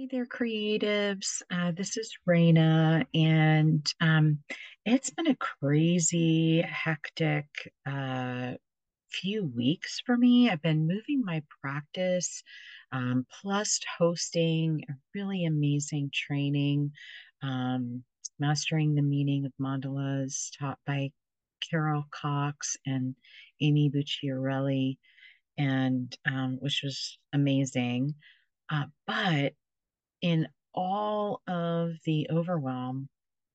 Hey there, creatives. Uh, this is Reina, and um, it's been a crazy, hectic uh, few weeks for me. I've been moving my practice, um, plus hosting a really amazing training, um, Mastering the Meaning of Mandalas, taught by Carol Cox and Amy Bucciarelli, and um, which was amazing. Uh, but in all of the overwhelm,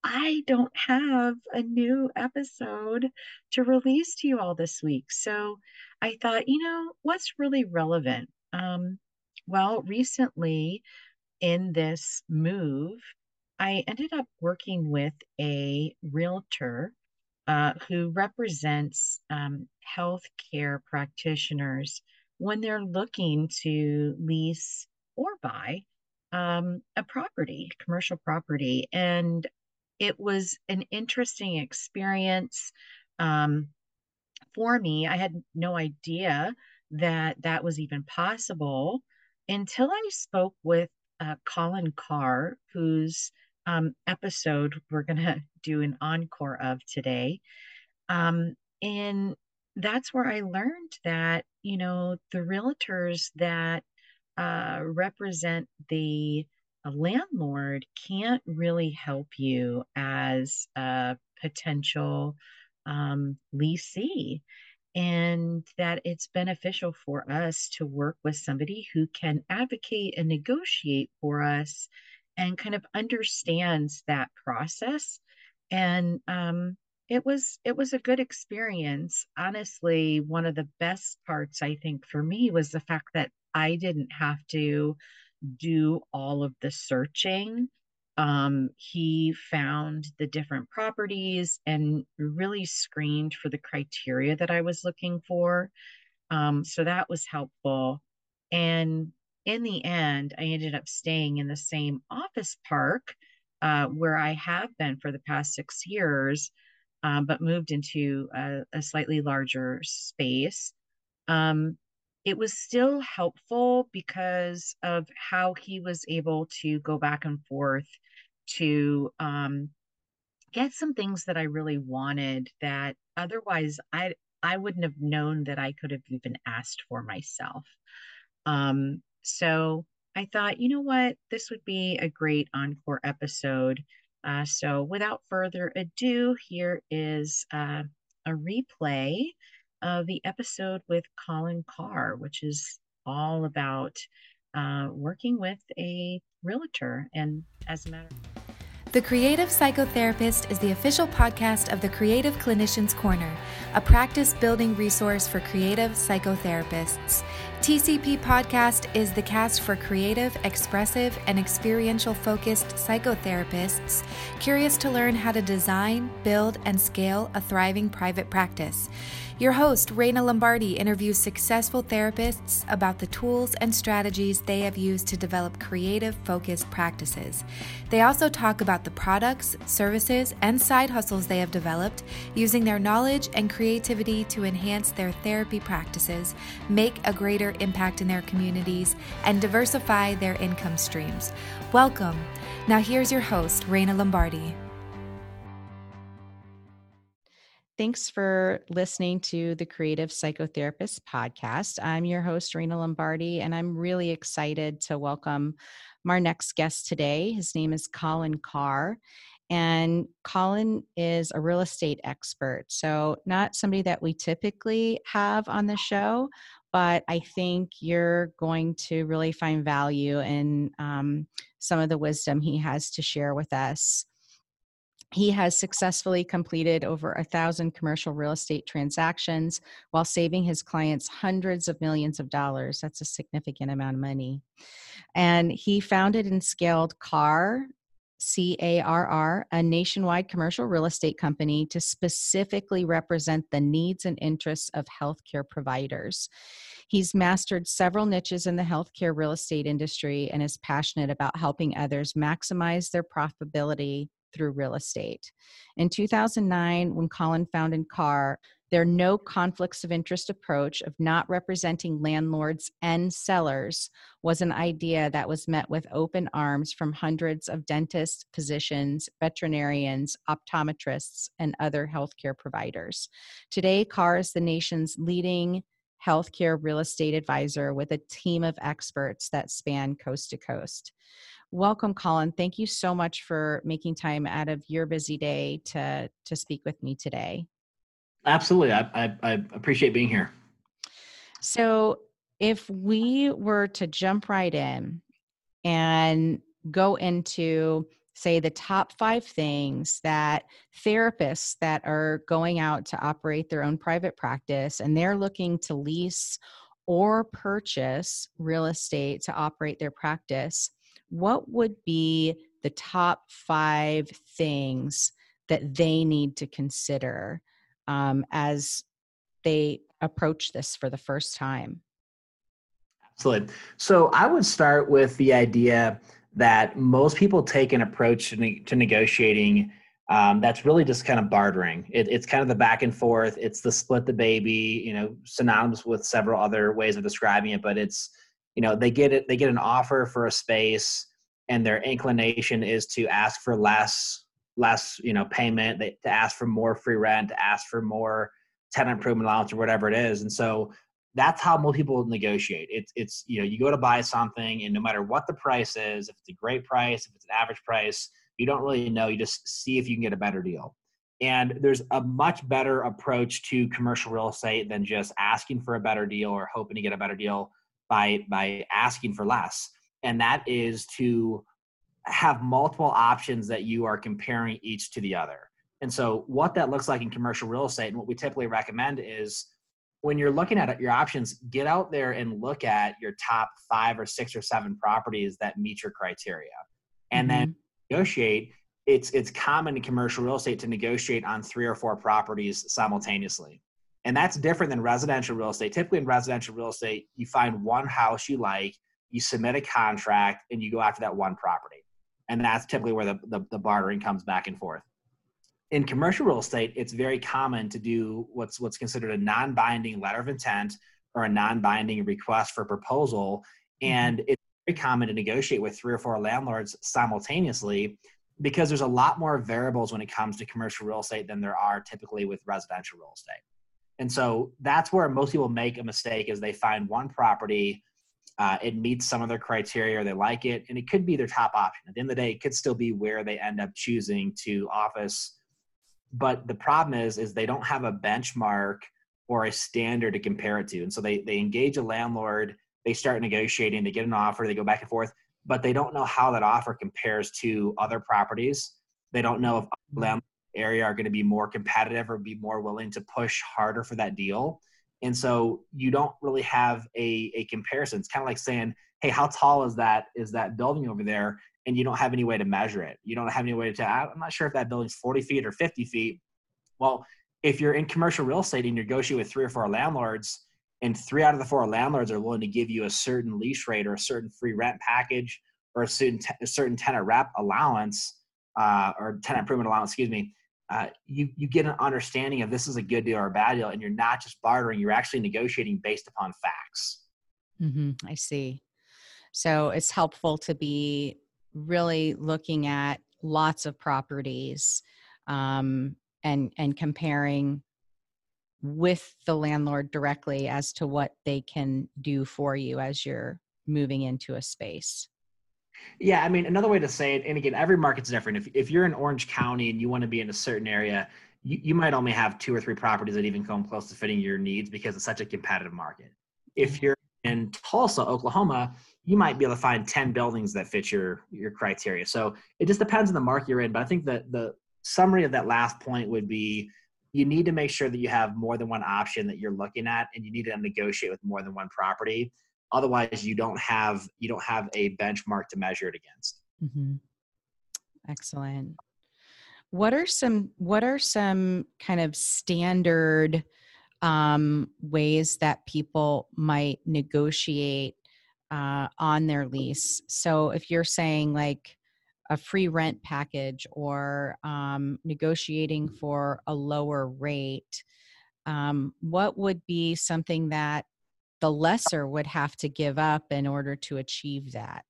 I don't have a new episode to release to you all this week. So I thought, you know, what's really relevant? Um, well, recently in this move, I ended up working with a realtor uh, who represents um, healthcare practitioners when they're looking to lease or buy um, a property, commercial property. And it was an interesting experience um, for me. I had no idea that that was even possible until I spoke with uh, Colin Carr, whose um, episode we're going to do an encore of today. Um, and that's where I learned that, you know, the realtors that uh, represent the landlord can't really help you as a potential um, lessee and that it's beneficial for us to work with somebody who can advocate and negotiate for us and kind of understands that process. And um, it was it was a good experience. Honestly one of the best parts i think for me was the fact that i didn't have to do all of the searching. Um, he found the different properties and really screened for the criteria that i was looking for. Um, so that was helpful. And in the end i ended up staying in the same office park uh, where i have been for the past six years um, but moved into a, a slightly larger space. Um, it was still helpful because of how he was able to go back and forth to um, get some things that I really wanted that otherwise I I wouldn't have known that I could have even asked for myself. Um, so I thought, you know what, this would be a great encore episode. Uh, so without further ado, here is uh, a replay of the episode with Colin Carr, which is all about uh, working with a realtor. And as a matter the Creative Psychotherapist is the official podcast of the Creative Clinicians Corner, a practice building resource for creative psychotherapists. TCP Podcast is the cast for creative, expressive, and experiential focused psychotherapists curious to learn how to design, build, and scale a thriving private practice. Your host, Reina Lombardi, interviews successful therapists about the tools and strategies they have used to develop creative, focused practices. They also talk about the products, services, and side hustles they have developed using their knowledge and creativity to enhance their therapy practices, make a greater impact in their communities, and diversify their income streams. Welcome. Now, here's your host, Reina Lombardi. Thanks for listening to the Creative Psychotherapist podcast. I'm your host, Reina Lombardi, and I'm really excited to welcome our next guest today. His name is Colin Carr. And Colin is a real estate expert. So, not somebody that we typically have on the show, but I think you're going to really find value in um, some of the wisdom he has to share with us. He has successfully completed over a thousand commercial real estate transactions while saving his clients hundreds of millions of dollars. That's a significant amount of money. And he founded and scaled CARR, A nationwide commercial real estate company to specifically represent the needs and interests of healthcare providers. He's mastered several niches in the healthcare real estate industry and is passionate about helping others maximize their profitability through real estate. In 2009, when Colin founded CARR, Their no conflicts of interest approach of not representing landlords and sellers was an idea that was met with open arms from hundreds of dentists, physicians, veterinarians, optometrists, and other healthcare providers. Today, Carr is the nation's leading healthcare real estate advisor with a team of experts that span coast to coast. Welcome, Colin. Thank you so much for making time out of your busy day to, to speak with me today. Absolutely. I, I, I appreciate being here. So, if we were to jump right in and go into say the top five things that therapists that are going out to operate their own private practice and they're looking to lease or purchase real estate to operate their practice, what would be the top five things that they need to consider um, as they approach this for the first time? Absolutely. So I would start with the idea that most people take an approach to, ne- to negotiating um, that's really just kind of bartering. It, it's kind of the back and forth. It's the split the baby, you know, synonymous with several other ways of describing it. But it's, you know, they get it. They get an offer for a space, and their inclination is to ask for less, less, you know, payment. They, to ask for more free rent, to ask for more tenant improvement allowance or whatever it is. And so that's how most people negotiate. It's it's you know you go to buy something and no matter what the price is, if it's a great price, if it's an average price, you don't really know. You just see if you can get a better deal. And there's a much better approach to commercial real estate than just asking for a better deal or hoping to get a better deal by by asking for less. And that is to have multiple options that you are comparing each to the other. And so what that looks like in commercial real estate and what we typically recommend is when you're looking at your options, get out there and look at your top five or six or seven properties that meet your criteria, and mm-hmm. then negotiate. It's it's common in commercial real estate to negotiate on three or four properties simultaneously, and that's different than residential real estate. Typically, in residential real estate, you find one house you like, you submit a contract, and you go after that one property, and that's typically where the, the, the bartering comes back and forth in commercial real estate, it's very common to do what's what's considered a non-binding letter of intent or a non-binding request for proposal, mm-hmm. and it's very common to negotiate with three or four landlords simultaneously because there's a lot more variables when it comes to commercial real estate than there are typically with residential real estate. And so that's where most people make a mistake is they find one property, uh, it meets some of their criteria, or they like it, and it could be their top option. At the end of the day, it could still be where they end up choosing to office but the problem is is they don't have a benchmark or a standard to compare it to and so they they engage a landlord they start negotiating they get an offer they go back and forth but they don't know how that offer compares to other properties they don't know if mm-hmm. land area are going to be more competitive or be more willing to push harder for that deal and so you don't really have a, a comparison it's kind of like saying hey how tall is that is that building over there and you don't have any way to measure it. You don't have any way to, I'm not sure if that building's 40 feet or 50 feet. Well, if you're in commercial real estate and you negotiate with three or four landlords, and three out of the four landlords are willing to give you a certain lease rate or a certain free rent package or a certain, a certain tenant rep allowance uh, or tenant improvement allowance, excuse me, uh, you, you get an understanding of this is a good deal or a bad deal, and you're not just bartering, you're actually negotiating based upon facts. Mm-hmm, I see. So it's helpful to be really looking at lots of properties um, and and comparing with the landlord directly as to what they can do for you as you're moving into a space. Yeah, I mean, another way to say it, and again, every market's different. If, if you're in Orange County and you want to be in a certain area, you, you might only have two or three properties that even come close to fitting your needs because it's such a competitive market. If mm-hmm. you're in Tulsa, Oklahoma, you might be able to find 10 buildings that fit your your criteria so it just depends on the market you're in but i think that the summary of that last point would be you need to make sure that you have more than one option that you're looking at and you need to negotiate with more than one property otherwise you don't have you don't have a benchmark to measure it against mm-hmm. excellent what are some what are some kind of standard um, ways that people might negotiate uh, on their lease. So if you're saying like a free rent package or um, negotiating for a lower rate, um, what would be something that the lesser would have to give up in order to achieve that?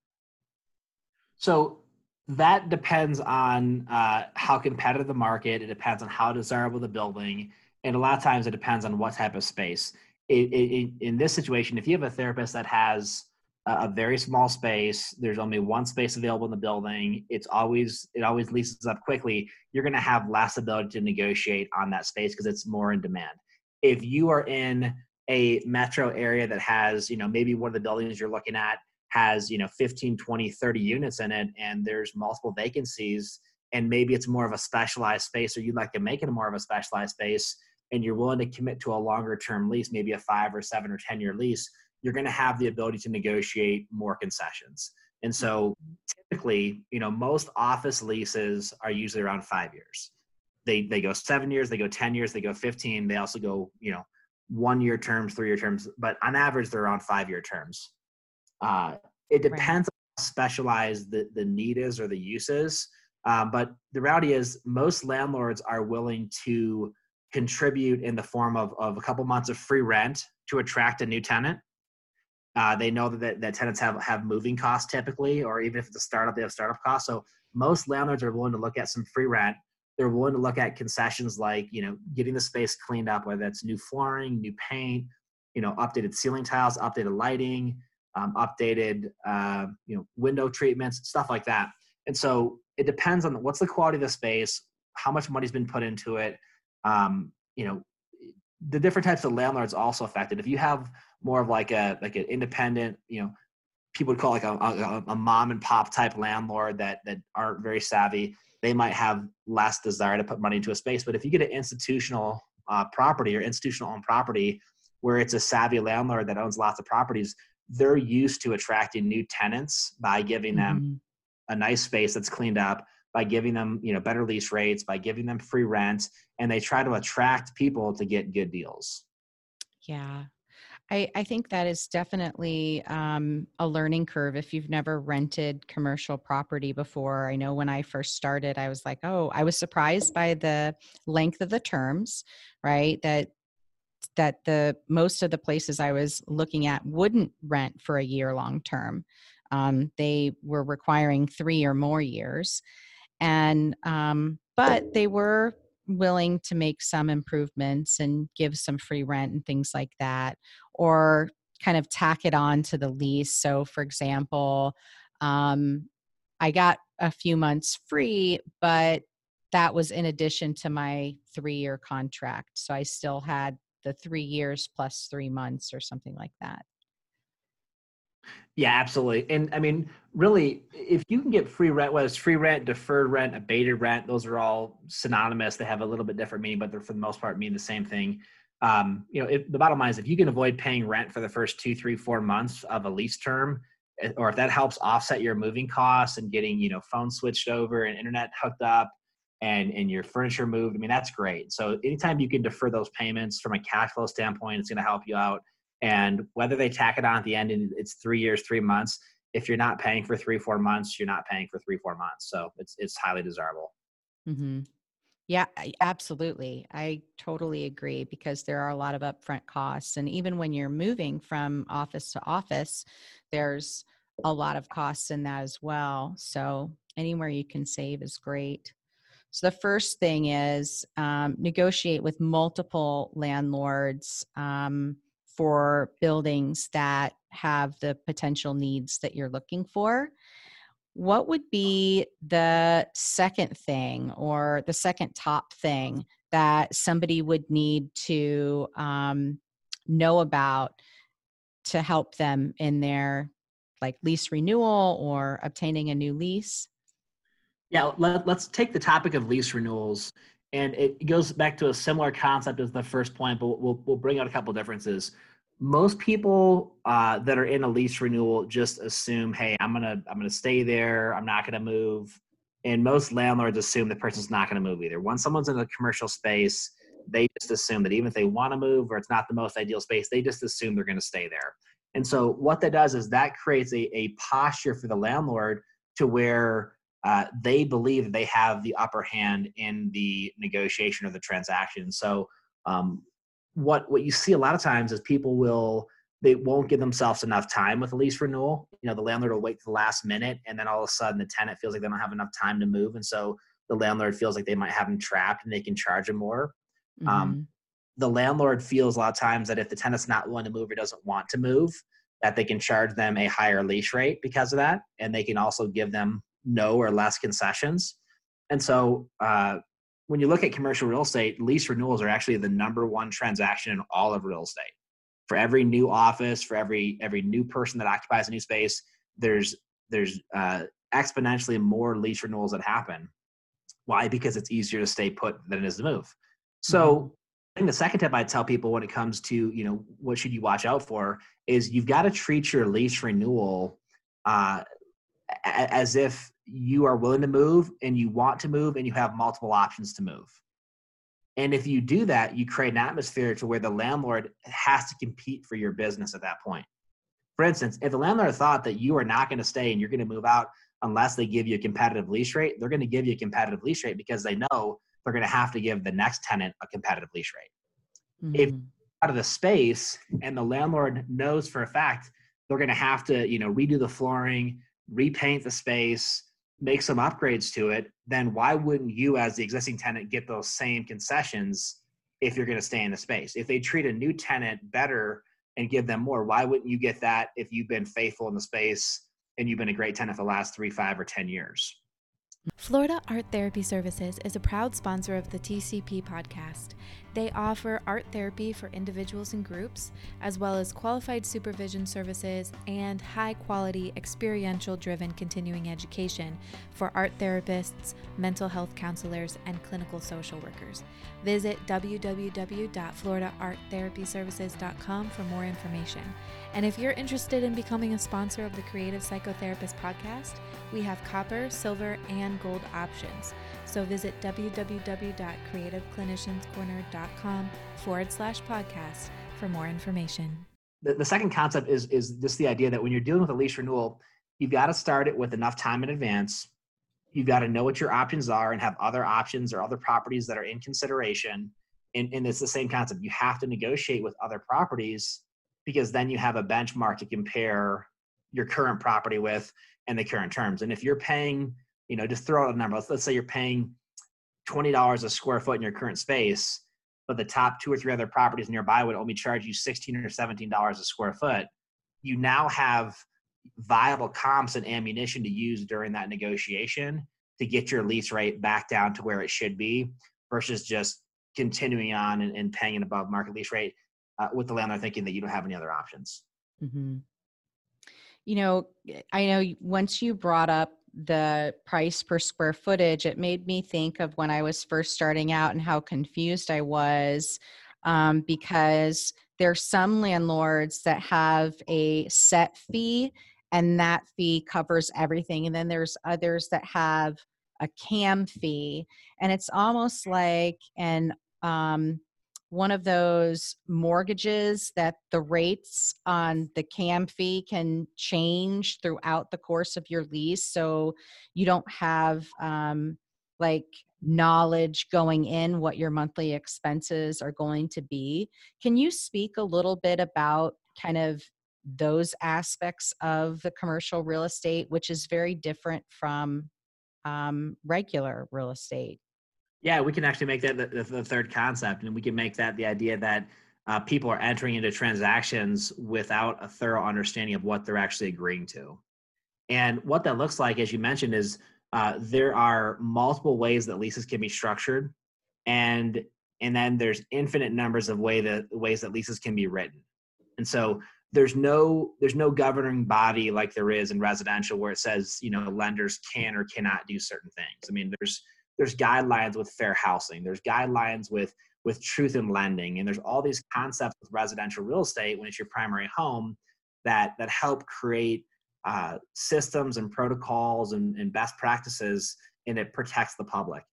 So that depends on uh, how competitive the market. It depends on how desirable the building, and a lot of times it depends on what type of space. It, it, in this situation, if you have a therapist that has a very small space, there's only one space available in the building. It's always it always leases up quickly. You're going to have less ability to negotiate on that space because it's more in demand. If you are in a metro area that has, you know, maybe one of the buildings you're looking at has you know 15 20 30 units in it and there's multiple vacancies and maybe it's more of a specialized space or you'd like to make it more of a specialized space and you're willing to commit to a longer term lease maybe a five or seven or ten year lease you're going to have the ability to negotiate more concessions. And so mm-hmm. typically you know most office leases are usually around five years. They they go seven years they go 10 years they go 15 they also go you know one year terms three year terms but on average they're around five year terms uh, it depends right. on how specialized the, the need is or the use is. Um, but the reality is, most landlords are willing to contribute in the form of, of a couple months of free rent to attract a new tenant. Uh, they know that, that tenants have, have moving costs typically, or even if it's a startup, they have startup costs. So most landlords are willing to look at some free rent. They're willing to look at concessions like, you know, getting the space cleaned up, whether that's new flooring, new paint, you know, updated ceiling tiles, updated lighting, um, updated uh, you know window treatments stuff like that. And so it depends on what's the quality of the space how much money's been put into it um, you know the different types of landlords also affected if you have more of like a like an independent you know people would call like a, a, a mom and pop type landlord that that aren't very savvy they might have less desire to put money into a space but if you get an institutional uh, property or institutional owned property where it's a savvy landlord that owns lots of properties they're used to attracting new tenants by giving them mm-hmm. a nice space that's cleaned up by giving them you know better lease rates by giving them free rent and they try to attract people to get good deals yeah I, I think that is definitely um, a learning curve if you've never rented commercial property before. I know when I first started, I was like, oh, I was surprised by the length of the terms, right? That that the most of the places I was looking at wouldn't rent for a year long term. Um, they were requiring three or more years, and um, but they were willing to make some improvements and give some free rent and things like that, or kind of tack it on to the lease. So, for example, um, I got a few months free, but that was in addition to my three year contract. So I still had the three years plus three months or something like that. Yeah, absolutely. And I mean, really, if you can get free rent, whether it's free rent, deferred rent, abated rent, those are all synonymous. They have a little bit different meaning, but they're for the most part mean the same thing. Um, you know, if, the bottom line is if you can avoid paying rent for the first two, three, four months of a lease term, eh, or if that helps offset your moving costs and getting, you know, phone switched over and internet hooked up and and your furniture moved i mean that's great so anytime you can defer those payments from a cash flow standpoint it's going to help you out and whether they tack it on at the end and it's three years three months if you're not paying for three four months you're not paying for three four months. So it's it's highly desirable. Mm-hmm. yeah absolutely. I totally agree because there are a lot of upfront costs. And even when you're moving from office to office there's a lot of costs in that as well. So anywhere you can save is great. So the first thing is um, negotiate with multiple landlords. Um, for buildings that have the potential needs that you're looking for. What would be the second thing or the second top thing that somebody would need to um, know about to help them in their like lease renewal or obtaining a new lease? Yeah, let, us take the topic of lease renewals, and it goes back to a similar concept as the first point, but we'll we'll bring out a couple differences. Most people uh, that are in a lease renewal just assume, "Hey, I'm gonna I'm gonna stay there. I'm not gonna move." And most landlords assume the person's not to move either. Once someone's in a commercial space, they just assume that even if they want to move or it's not the most ideal space, they just assume they're to stay there. And so what that does is that creates a, a posture for the landlord to where uh, they believe they have the upper hand in the negotiation of the transaction. So, um, what what you see a lot of times is people will they won't give themselves enough time with a lease renewal. You know, the landlord will wait to the last minute, and then all of a sudden the tenant feels like they don't have enough time to move, and so the landlord feels like they might have them trapped and they can charge them more. Um, mm-hmm. Um, the landlord feels a lot of times that if the tenant's not willing to move or doesn't want to move, that they can charge them a higher lease rate because of that, and they can also give them no or less concessions. And so, uh, when you look at commercial real estate, lease renewals are actually the number one transaction in all of real estate. For every new office, for every every new person that occupies a new space, there's there's uh, exponentially more lease renewals that happen. Why? Because it's easier to stay put than it is to move. So mm-hmm. I think the second tip I tell people when it comes to you know what should you watch out for is you've got to treat your lease renewal uh, as if you are willing to move and you want to move and you have multiple options to move. And if you do that, you create an atmosphere to where the landlord has to compete for your business at that point. For instance, if the landlord thought that you are not going to stay and you're going to move out unless they give you a competitive lease rate, they're going to give you a competitive lease rate because they know they're going to have to give the next tenant a competitive lease rate. Mm-hmm. If out of the space and the landlord knows for a fact they're going to have to, you know, redo the flooring, repaint the space, make some upgrades to it, then why wouldn't you, as the existing tenant, get those same concessions if you're going to stay in the space? If they treat a new tenant better and give them more, why wouldn't you get that if you've been faithful in the space and you've been a great tenant for the last three, five, or 10 years? Florida Art Therapy Services is a proud sponsor of the TCP podcast. They offer art therapy for individuals and groups, as well as qualified supervision services and high quality, experiential driven continuing education for art therapists, mental health counselors, and clinical social workers. Visit www.floridaarttherapyservices.com for more information. And if you're interested in becoming a sponsor of the Creative Psychotherapist podcast, we have copper, silver, and gold options. So visit www.creativeclinicianscorner.com forward slash podcast for more information. The, the second concept is, is just the idea that when you're dealing with a lease renewal, you've got to start it with enough time in advance. You've got to know what your options are and have other options or other properties that are in consideration. And, and it's the same concept. You have to negotiate with other properties because then you have a benchmark to compare your current property with and the current terms. And if you're paying you know, just throw out a number. Let's, let's say you're paying $20 a square foot in your current space, but the top two or three other properties nearby would only charge you 16 or $17 a square foot. You now have viable comps and ammunition to use during that negotiation to get your lease rate back down to where it should be versus just continuing on and, and paying an above market lease rate uh, with the landlord thinking that you don't have any other options. Mm-hmm. You know, I know once you brought up the price per square footage, it made me think of when I was first starting out and how confused I was um, because there's some landlords that have a set fee and that fee covers everything. And then there's others that have a CAM fee. And it's almost like an um, one of those mortgages that the rates on the CAM fee can change throughout the course of your lease so you don't have um, like knowledge going in what your monthly expenses are going to be. Can you speak a little bit about kind of those aspects of the commercial real estate which is very different from um, regular real estate yeah, we can actually make that the, the third concept, and we can make that the idea that uh, people are entering into transactions without a thorough understanding of what they're actually agreeing to. And what that looks like, as you mentioned, is uh, there are multiple ways that leases can be structured, and and then there's infinite numbers of way that ways that leases can be written. And so there's no there's no governing body like there is in residential where it says you know lenders can or cannot do certain things. I mean, there's there's guidelines with fair housing there's guidelines with with truth in lending and there's all these concepts with residential real estate when it's your primary home that that help create uh, systems and protocols and, and, best practices and it protects the public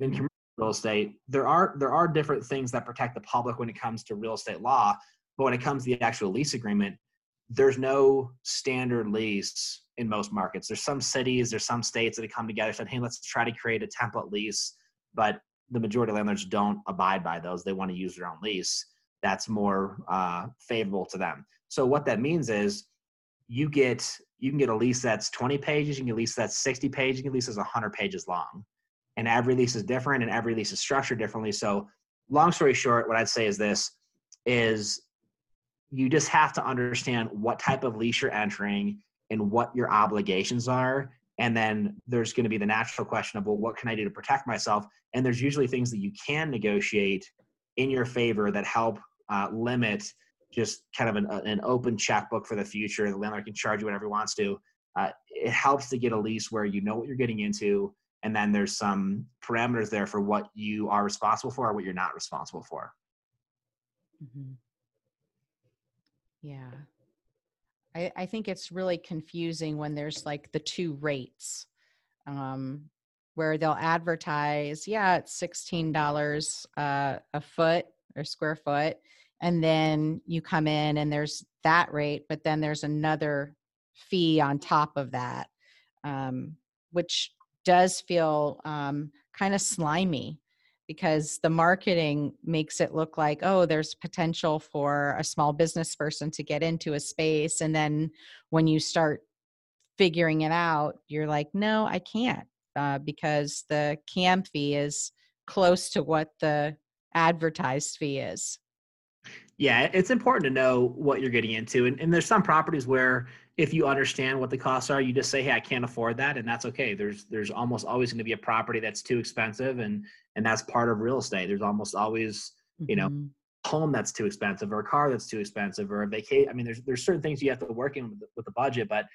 in mm-hmm. commercial real estate there are there are different things that protect the public when it comes to real estate law but when it comes to the actual lease agreement there's no standard lease in most markets. There's some cities, there's some states that have come together and said, hey, let's try to create a template lease, but the majority of landlords don't abide by those. They want to use their own lease. that's more uh, favorable to them. So what that means is you get you can get a lease that's 20 pages, you can get a lease that's 60 pages, you can get a lease that's 100 pages long. And every lease is different and every lease is structured differently. So long story short, what I'd say is this is you just have to understand what type of lease you're entering and what your obligations are. And then there's going to be the natural question of, well, what can I do to protect myself? And there's usually things that you can negotiate in your favor that help uh, limit just kind of an, an open checkbook for the future. The landlord can charge you whatever he wants to. Uh, it helps to get a lease where you know what you're getting into, and then there's some parameters there for what you are responsible for or what you're not responsible for. Mm-hmm. Yeah. I, I think it's really confusing when there's like the two rates um, where they'll advertise, yeah, it's $16 uh, a foot or square foot. And then you come in and there's that rate, but then there's another fee on top of that, um, which does feel um, kind of slimy because the marketing makes it look like oh there's potential for a small business person to get into a space and then when you start figuring it out you're like no i can't uh, because the CAM fee is close to what the advertised fee is. Yeah it's important to know what you're getting into and, and there's some properties where if you understand what the costs are you just say hey i can't afford that and that's okay. There's there's almost always going to be a property that's too expensive and and that's part of real estate. There's almost always you know mm-hmm. home that's too expensive or a car that's too expensive or a vacation i mean there's there's certain things you have to work in with the, with the budget but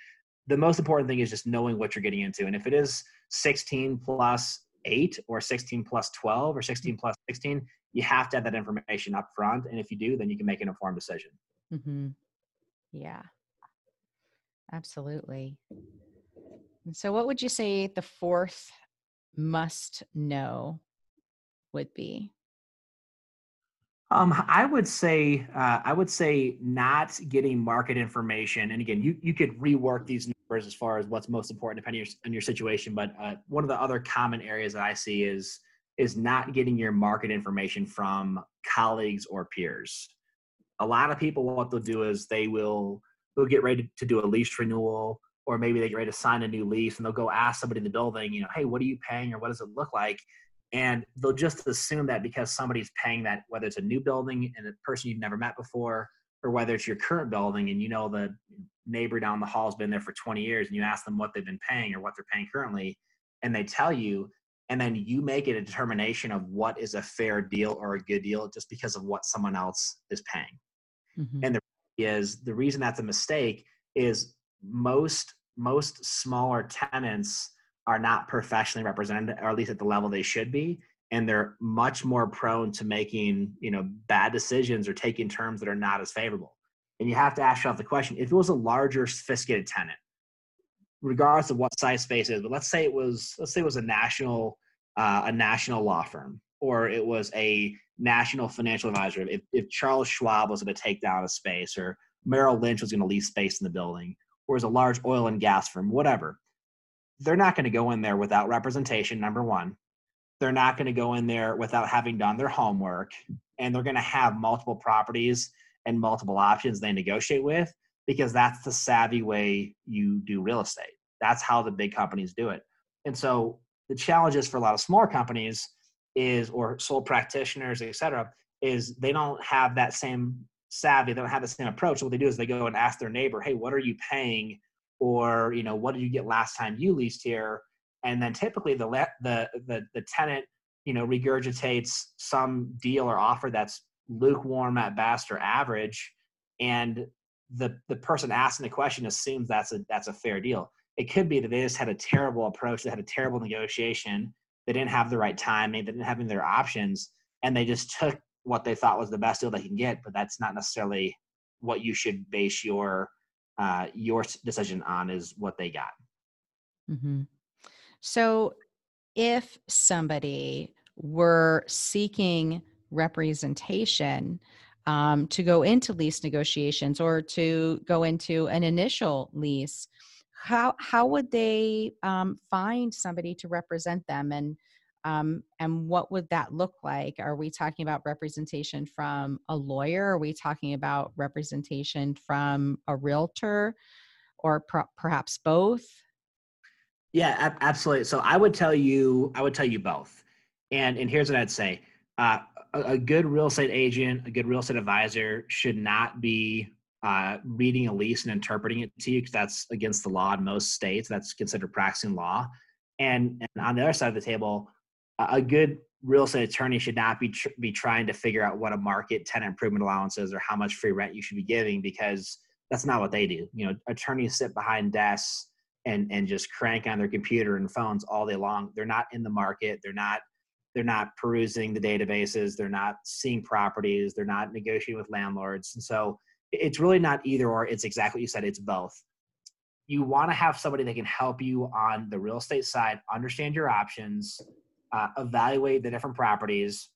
the most important thing is just knowing what you're getting into. And if it is 16 plus 8 or 16 plus 12 or 16 plus 16 you have to have that information up front. And if you do then you can make an informed decision. Mm-hmm. yeah. Absolutely. And so what would you say the fourth must know would be? Um, I would say uh, I would say not getting market information. And again, you you could rework these numbers as far as what's most important depending on your, on your situation. But uh, one of the other common areas that I see is is not getting your market information from colleagues or peers. A lot of people, what they'll do is they will they'll get ready to do a lease renewal, or maybe they get ready to sign a new lease, and they'll go ask somebody in the building, you know, hey, what are you paying, or what does it look like? And they'll just assume that because somebody's paying that whether it's a new building and a person you've never met before or whether it's your current building and you know the neighbor down the hall has been there for 20 years and you ask them what they've been paying or what they're paying currently and they tell you and then you make it a determination of what is a fair deal or a good deal just because of what someone else is paying mm-hmm. and the is the reason that's a mistake is most most smaller tenants are not professionally represented, or at least at the level they should be. And they're much more prone to making, you know, bad decisions or taking terms that are not as favorable. And you have to ask yourself the question: if it was a larger, sophisticated tenant, regardless of what size space is, but let's say it was, let's say it was a national, uh, a national law firm, or it was a national financial advisor. If, if Charles Schwab was going to take down a space, or Merrill Lynch was going to lease space in the building, or as a large oil and gas firm, whatever they're not going to go in there without representation, number one. They're not going to go in there without having done their homework. And they're going to have multiple properties and multiple options they negotiate with because that's the savvy way you do real estate. That's how the big companies do it. And so the challenges for a lot of smaller companies is, or sole practitioners, et cetera, is they don't have that same savvy. They don't have the same approach. What they do is they go and ask their neighbor, hey, what are you paying or you know what did you get last time you leased here? And then typically the the the, the tenant you know regurgitates some deal or offer that's lukewarm at best or average. And the the person asking the question assumes that's a that's a fair deal. It could be that they just had a terrible approach they had a terrible negotiation they didn't have the right time they didn't have their options and they just took what they thought was the best deal they can get but that's not necessarily what you should base your uh, your decision on is what they got. Mm-hmm. So, if somebody were seeking representation um, to go into lease negotiations or to go into an initial lease, how how would they um, find somebody to represent them? And Um, and what would that look like? Are we talking about representation from a lawyer? Are we talking about representation from a realtor or per- perhaps both? Yeah, absolutely. So I would tell you, I would tell you both. And and here's what I'd say: uh, a, a, good real estate agent, a good real estate advisor, should not be uh, reading a lease and interpreting it to you because that's against the law in most states. That's considered practicing law. And, and on the other side of the table, a good real estate attorney should not be tr- be trying to figure out what a market tenant improvement allowance is or how much free rent you should be giving because that's not what they do. You know, attorneys sit behind desks and and just crank on their computer and phones all day long. They're not in the market. They're not they're not perusing the databases. They're not seeing properties. They're not negotiating with landlords. And so it's really not either or. It's exactly what you said. It's both. You want to have somebody that can help you on the real estate side, understand your options, uh, evaluate the different properties,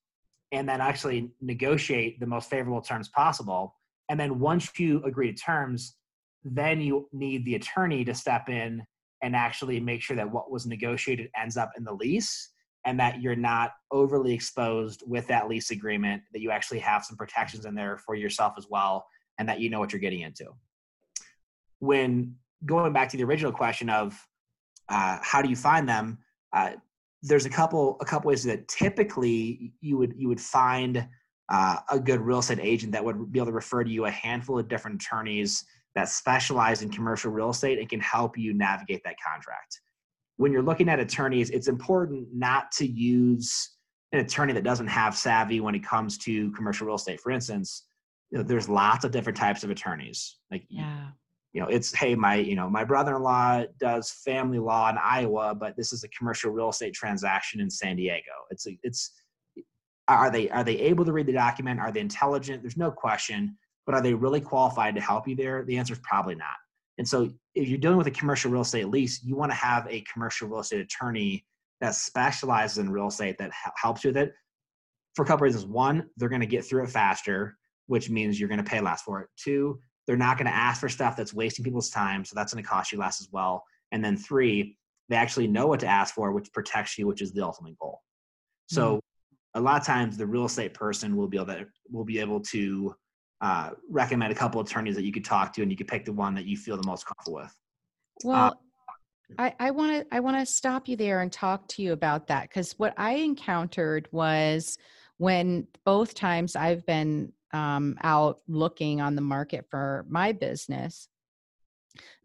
and then actually negotiate the most favorable terms possible. And then once you agree to terms, then you need the attorney to step in and actually make sure that what was negotiated ends up in the lease and that you're not overly exposed with that lease agreement, that you actually have some protections in there for yourself as well, and that you know what you're getting into. When going back to the original question of uh, how do you find them, uh, there's a couple a couple ways that typically you would you would find uh, a good real estate agent that would be able to refer to you a handful of different attorneys that specialize in commercial real estate and can help you navigate that contract. When you're looking at attorneys, it's important not to use an attorney that doesn't have savvy when it comes to commercial real estate. For instance, you know, there's lots of different types of attorneys. Like yeah you know it's hey my you know my brother-in-law does family law in iowa but this is a commercial real estate transaction in san diego. It's a, it's are they are they able to read the document? Are they intelligent? There's no question but are they really qualified to help you there? The answer is probably not. And so if you're dealing with a commercial real estate lease you want to have a commercial real estate attorney that specializes in real estate that helps you with it. For a couple reasons. One they're going to get through it faster which means you're going to pay less for it. Two they're not going to ask for stuff that's wasting people's time. So that's going to cost you less as well. And then three, they actually know what to ask for, which protects you, which is the ultimate goal. So mm-hmm. a lot of times the real estate person will be able to will be able to uh, recommend a couple attorneys that you could talk to, and you could pick the one that you feel the most comfortable with. Well, uh, I want to I want to stop you there and talk to you about that because what I encountered was when both times I've been um, out looking on the market for my business,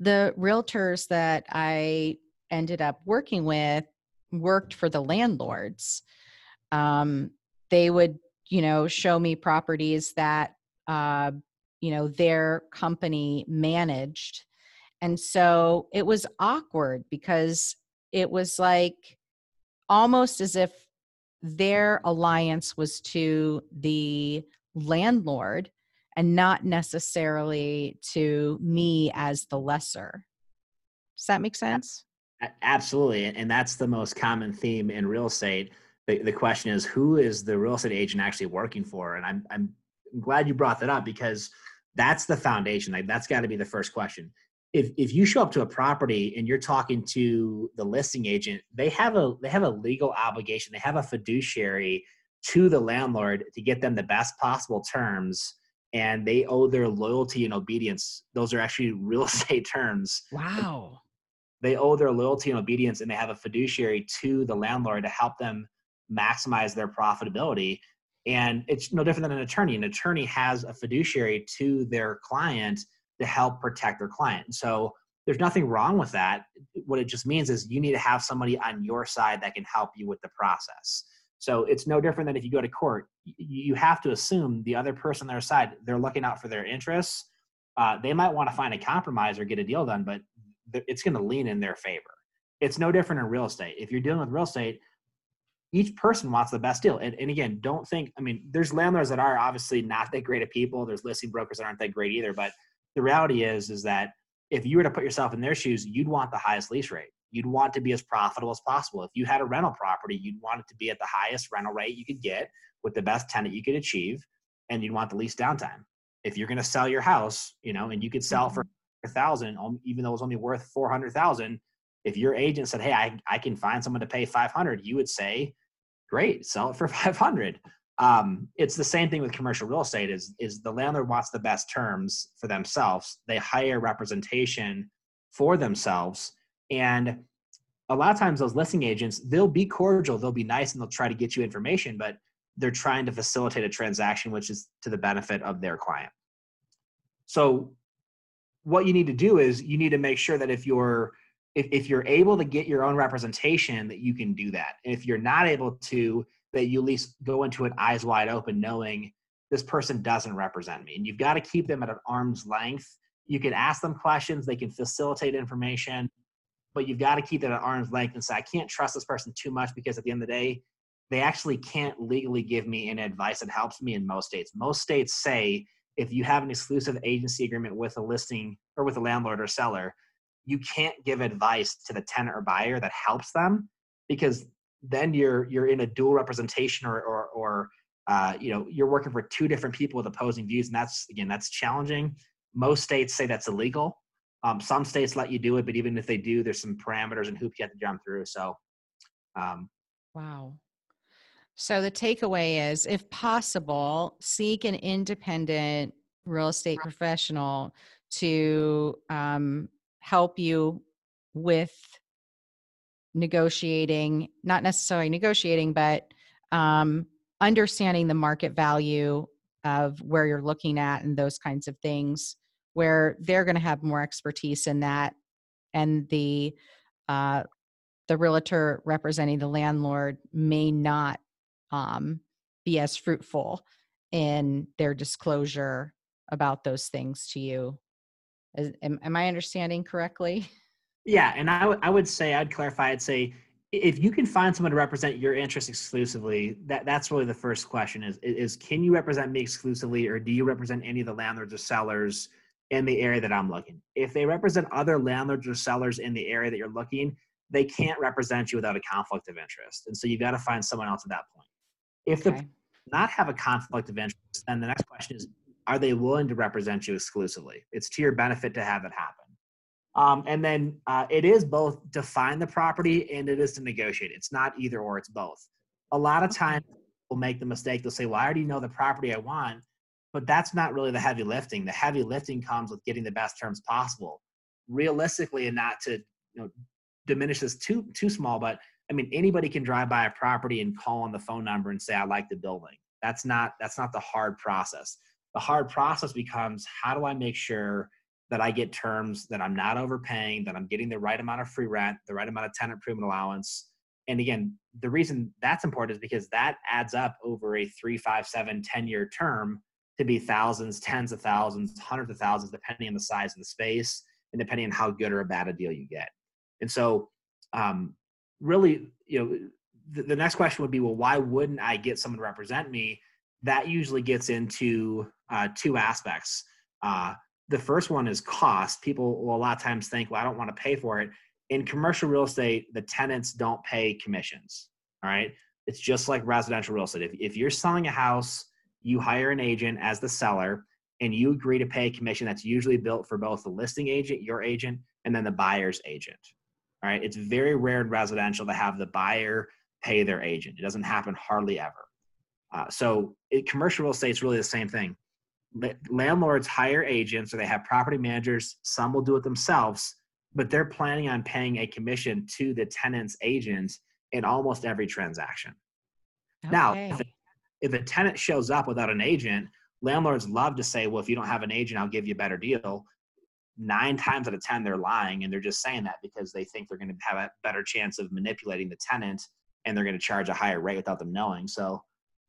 the realtors that I ended up working with worked for the landlords. Um, they would, you know, show me properties that, uh, you know, their company managed. And so it was awkward because it was like almost as if their alliance was to the landlord and not necessarily to me as the lesser. Does that make sense? Absolutely. And that's the most common theme in real estate. The, the question is who is the real estate agent actually working for? And I'm, I'm glad you brought that up because that's the foundation. Like that's got to be the first question. If, if you show up to a property and you're talking to the listing agent, they have a they have a legal obligation. They have a fiduciary to the landlord to get them the best possible terms and they owe their loyalty and obedience. Those are actually real estate terms. Wow. They owe their loyalty and obedience and they have a fiduciary to the landlord to help them maximize their profitability. And it's no different than an attorney. An attorney has a fiduciary to their client to help protect their client. So there's nothing wrong with that. What it just means is you need to have somebody on your side that can help you with the process so it's no different than if you go to court. You have to assume the other person on their side, they're looking out for their interests. Uh, they might want to find a compromise or get a deal done, but it's going to lean in their favor. It's no different in real estate. If you're dealing with real estate, each person wants the best deal. And, and again, don't think, I mean, there's landlords that are obviously not that great of people. There's listing brokers that aren't that great either. But the reality is, is that if you were to put yourself in their shoes, you'd want the highest lease rate you'd want to be as profitable as possible. If you had a rental property, you'd want it to be at the highest rental rate you could get with the best tenant you could achieve, and you'd want the least downtime. If you're going to sell your house, you know, and you could sell mm-hmm. for a thousand, um, even though it's only worth four hundred thousand. If your agent said, "Hey, I I can find someone to pay five hundred, you would say, great, sell it for 500. Um, it's the same thing with commercial real estate is, is the landlord wants the best terms for themselves. They hire representation for themselves. And a lot of times those listing agents, they'll be cordial, they'll be nice and they'll try to get you information, but they're trying to facilitate a transaction which is to the benefit of their client. So what you need to do is you need to make sure that if you're if, if you're able to get your own representation that you can do that. And if you're not able to that you at least go into it eyes wide open knowing this person doesn't represent me. And you've got to keep them at an arm's length. You can ask them questions they can facilitate information but you've got to keep them at arm's length and say i can't trust this person too much because at the end of the day they actually can't legally give me any advice that helps me in most states. Most states say if you have an exclusive agency agreement with a listing or with a landlord or seller you can't give advice to the tenant or buyer that helps them because then you're you're in a dual representation or or, or uh, you know you're working for two different people with opposing views and that's again that's challenging. Most states say that's illegal um, some states let you do it but even if they do there's some parameters and hoops you have to jump through so um, wow. So the takeaway is if possible seek an independent real estate professional to um, help you with negotiating, not necessarily negotiating, but um, understanding the market value of where you're looking at and those kinds of things, where they're going to have more expertise in that, and the uh, the realtor representing the landlord may not um, be as fruitful in their disclosure about those things to you. Is, am, am I understanding correctly? Yeah, and I, w- I would say I'd clarify. I'd say if you can find someone to represent your interests exclusively, that that's really the first question: is is can you represent me exclusively, or do you represent any of the landlords or sellers in the area that I'm looking? If they represent other landlords or sellers in the area that you're looking, they can't represent you without a conflict of interest, and so you've got to find someone else at that point. If okay. the not have a conflict of interest, then the next question is: Are they willing to represent you exclusively? It's to your benefit to have it happen. Um, and then uh, it is both to find the property and it is to negotiate. It's not either or, it's both. A lot of times we'll make the mistake, they'll say, Well, I already know the property I want, but that's not really the heavy lifting. The heavy lifting comes with getting the best terms possible. Realistically, and not to you know, diminish this too too small, but I mean anybody can drive by a property and call on the phone number and say, I like the building. That's not that's not the hard process. The hard process becomes how do I make sure that I get terms that I'm not overpaying, that I'm getting the right amount of free rent, the right amount of tenant improvement allowance. And again, the reason that's important is because that adds up over a three, five, seven, 10 year term to be thousands, tens of thousands, hundreds of thousands, depending on the size of the space and depending on how good or bad a deal you get. And so, um, really, you know, the, the next question would be, well, why wouldn't I get someone to represent me? That usually gets into uh, two aspects. Uh, the first one is cost. People will a lot of times think, well, I don't want to pay for it. In commercial real estate, the tenants don't pay commissions. All right. It's just like residential real estate. If, if you're selling a house, you hire an agent as the seller and you agree to pay a commission that's usually built for both the listing agent, your agent, and then the buyer's agent. All right. It's very rare in residential to have the buyer pay their agent. It doesn't happen hardly ever. Uh, so it, commercial real estate is really the same thing landlords hire agents or they have property managers some will do it themselves but they're planning on paying a commission to the tenant's agent in almost every transaction okay. now if if a tenant shows up without an agent landlords love to say well if you don't have an agent i'll give you a better deal. Nine times out of ten they're lying and they're just saying that because they think they're going to have a better chance of manipulating the tenant and they're going to charge a higher rate without them knowing. So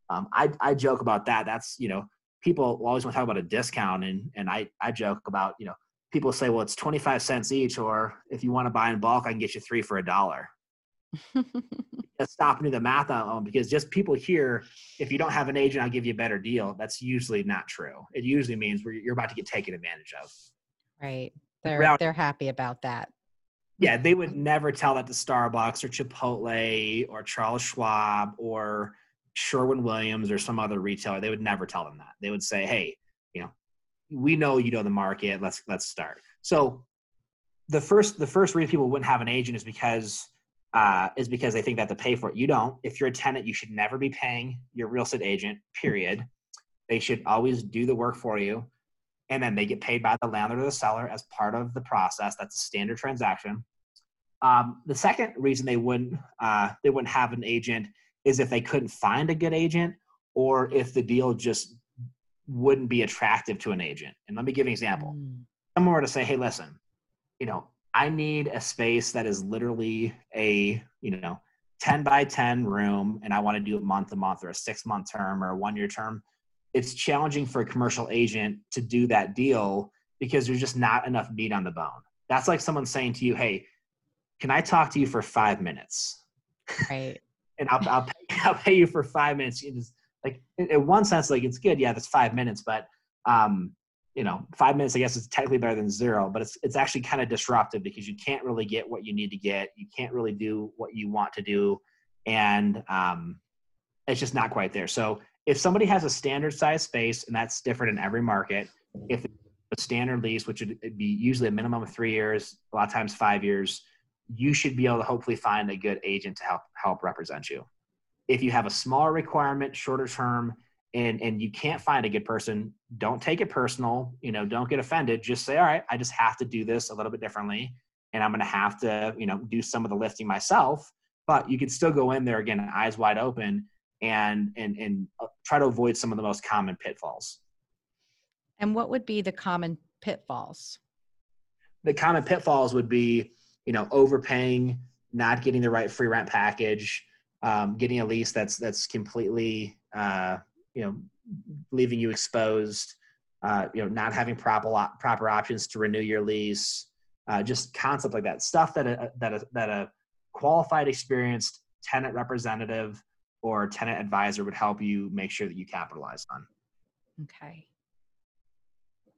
um, I, I joke about that. That's you know people always want to talk about a discount and and I I joke about you know people say well it's 25 cents each or if you want to buy in bulk I can get you three for a dollar. stop and do the math on them because just people here if you don't have an agent I'll give you a better deal that's usually not true. It usually means you're about to get taken advantage of. Right. They're they're happy about that. Yeah, they would never tell that to Starbucks or Chipotle or Charles Schwab or Sherwin Williams or some other retailer, they would never tell them that. They would say, "Hey, you know, we know you know the market. Let's let's start." So the first the first reason people wouldn't have an agent is because uh, is because they think they have to pay for it. You don't. If you're a tenant, you should never be paying your real estate agent, period. They should always do the work for you. And then they get paid by the landlord or the seller as part of the process. That's a standard transaction. Um, the second reason they wouldn't uh, they wouldn't have an agent is if they couldn't find a good agent or if the deal just wouldn't be attractive to an agent. And let me give an example. Mm. Someone were to say, "Hey, listen, you know, I need a space that is literally a, you know, 10 by 10 room and I want to do a month to month or a six month term or a one year term. It's challenging for a commercial agent to do that deal because there's just not enough meat on the bone. That's like someone saying to you, Hey, can I talk to you for five minutes? Right. and I'll, I'll, pay, I'll pay you for five minutes. It's like in one sense, like it's good. Yeah, that's five minutes, but um, you know, five minutes, I guess, is technically better than zero, but it's it's actually kind of disruptive because you can't really get what you need to get. You can't really do what you want to do, and um, it's just not quite there. So if somebody has a standard size space, and that's different in every market, if a standard lease, which would be usually a minimum of three years, a lot of times five years, you should be able to hopefully find a good agent to help help represent you. If you have a smaller requirement, shorter term, and and you can't find a good person don't take it personal you know don't get offended. Just say all right i just have to do this a little bit differently and i'm going to have to you know do some of the lifting myself. But you can still go in there again eyes wide open and and and uh, try to avoid some of the most common pitfalls. And what would be the common pitfalls? The common pitfalls would be you know overpaying not getting the right free rent package um, getting a lease that's that's completely uh, you know leaving you exposed uh, you know not having proper proper options to renew your lease uh, just concept like that. Stuff that a, that a, that a qualified experienced tenant representative or tenant advisor would help you make sure that you capitalize on. Okay.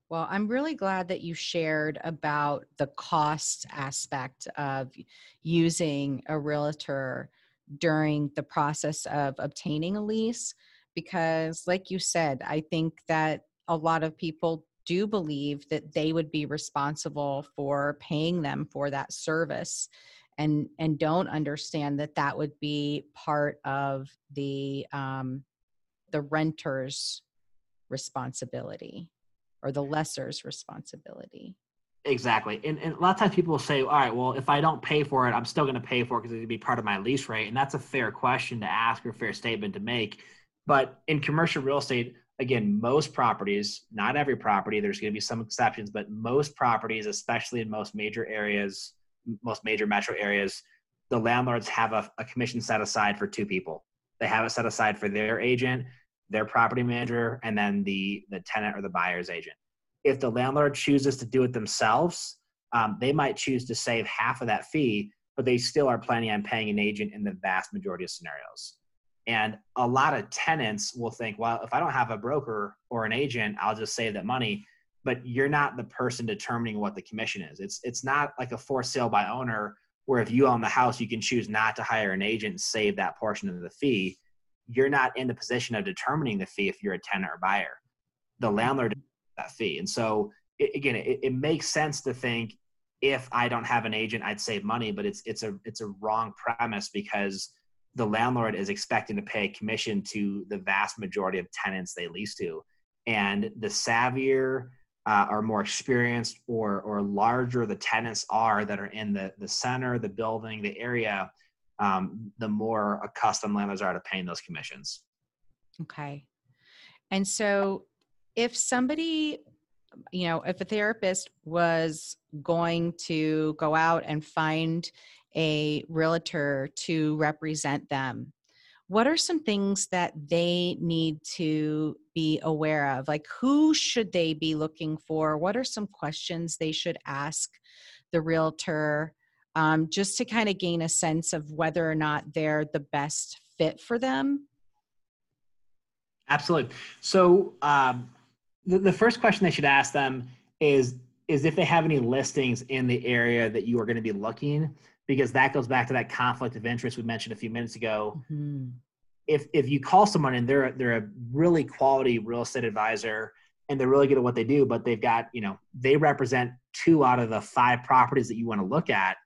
Well, I'm really glad that you shared about the cost aspect of using a realtor during the process of obtaining a lease because like you said i think that a lot of people do believe that they would be responsible for paying them for that service and and don't understand that that would be part of the um, the renter's responsibility or the lessor's responsibility. Exactly and, and a lot of times people will say all right well if i don't pay for it i'm still going to pay for it because it would be part of my lease rate and that's a fair question to ask or fair statement to make but in commercial real estate, again, most properties, not every property, there's going to be some exceptions, but most properties, especially in most major areas, most major metro areas, the landlords have a, a commission set aside for two people. They have it set aside for their agent, their property manager, and then the, the tenant or the buyer's agent. If the landlord chooses to do it themselves, um, they might choose to save half of that fee, but they still are planning on paying an agent in the vast majority of scenarios. And a lot of tenants will think, well, if I don't have a broker or an agent, I'll just save that money. But you're not the person determining what the commission is. It's it's not like a for sale by owner where if you own the house, you can choose not to hire an agent and save that portion of the fee. You're not in the position of determining the fee if you're a tenant or buyer. The landlord that fee. And so it, again, it, it makes sense to think if I don't have an agent, I'd save money, but it's it's a it's a wrong premise because the landlord is expecting to pay commission to the vast majority of tenants they lease to. And the savvier uh, or more experienced or, or larger the tenants are that are in the, the center, the building, the area, um, the more accustomed landlords are to paying those commissions. Okay. And so if somebody, you know, if a therapist was going to go out and find a realtor to represent them what are some things that they need to be aware of? Like who should they be looking for? What are some questions they should ask the realtor um, just to kind of gain a sense of whether or not they're the best fit for them? Absolutely. So um, the, the first question they should ask them is is if they have any listings in the area that you are going to be looking because that goes back to that conflict of interest we mentioned a few minutes ago. Mm-hmm. If if you call someone and they're they're a really quality real estate advisor and they're really good at what they do, but they've got you know they represent two out of the five properties that you want to look at,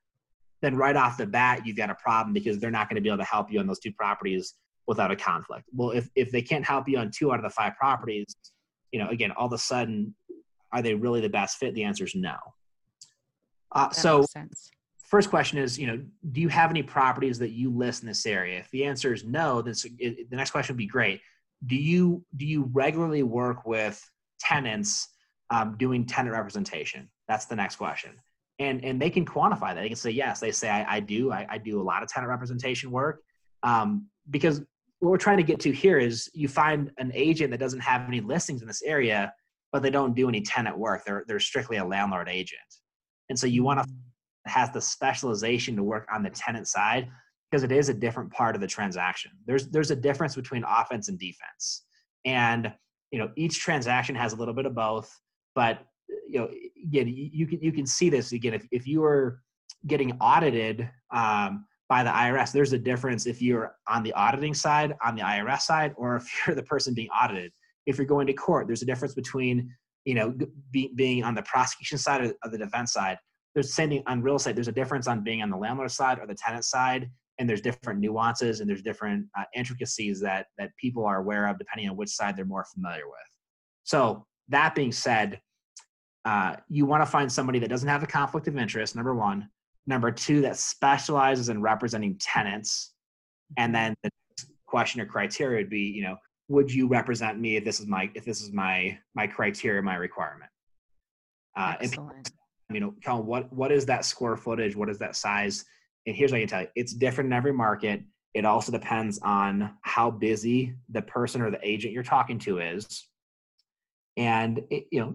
then right off the bat you've got a problem because they're not going to be able to help you on those two properties without a conflict. Well, if if they can't help you on two out of the five properties, you know, again, all of a sudden, are they really the best fit? The answer is no. Uh, so, first question is, you know, do you have any properties that you list in this area? If the answer is no, then the next question would be great. Do you do you regularly work with tenants um, doing tenant representation? That's the next question. And and they can quantify that. They can say yes. They say I, I do. I, I, do a lot of tenant representation work um, because what we're trying to get to here is you find an agent that doesn't have any listings in this area, but they don't do any tenant work. They're they're strictly a landlord agent, and so you want to mm. Has the specialization to work on the tenant side because it is a different part of the transaction. There's there's a difference between offense and defense, and you know each transaction has a little bit of both. But you know again you can you can see this again if if you are getting audited. Um, by the IRS. There's a difference if you're on the auditing side, on the IRS side, or if you're the person being audited. If you're going to court, there's a difference between you know be, being on the prosecution side or, the defense side. There's the same thing on real estate. There's a difference on being on the landlord side or the tenant side, and there's different nuances and there's different uh, intricacies that that people are aware of depending on which side they're more familiar with. So that being said, uh, you want to find somebody that doesn't have a conflict of interest. Number one Number two, that specializes in representing tenants. And then the question or criteria would be, you know, would you represent me if this is my if this is my my criteria, my requirement? Uh, Excellent. You know, what what is that square footage? What is that size? And here's what I can tell you: it's different in every market. It also depends on how busy the person or the agent you're talking to is. And it, you know,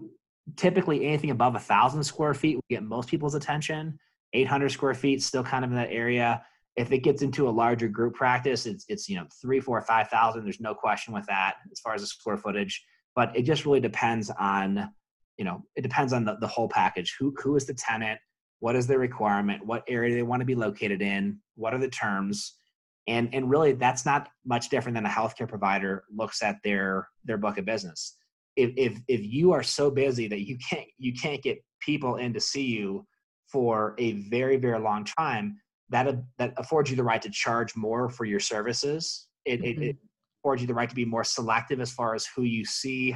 typically anything above a thousand square feet will get most people's attention. 800 square feet, still kind of in that area. If it gets into a larger group practice, it's it's you know three, four, five thousand. There's no question with that as far as the square footage. But it just really depends on you know it depends on the, the whole package. Who who is the tenant? What is their requirement? What area do they want to be located in? What are the terms? And and really that's not much different than a healthcare provider looks at their their book of business. If if if you are so busy that you can't you can't get people in to see you for a very very long time that that affords you the right to charge more for your services it, mm-hmm. it, it affords you the right to be more selective as far as who you see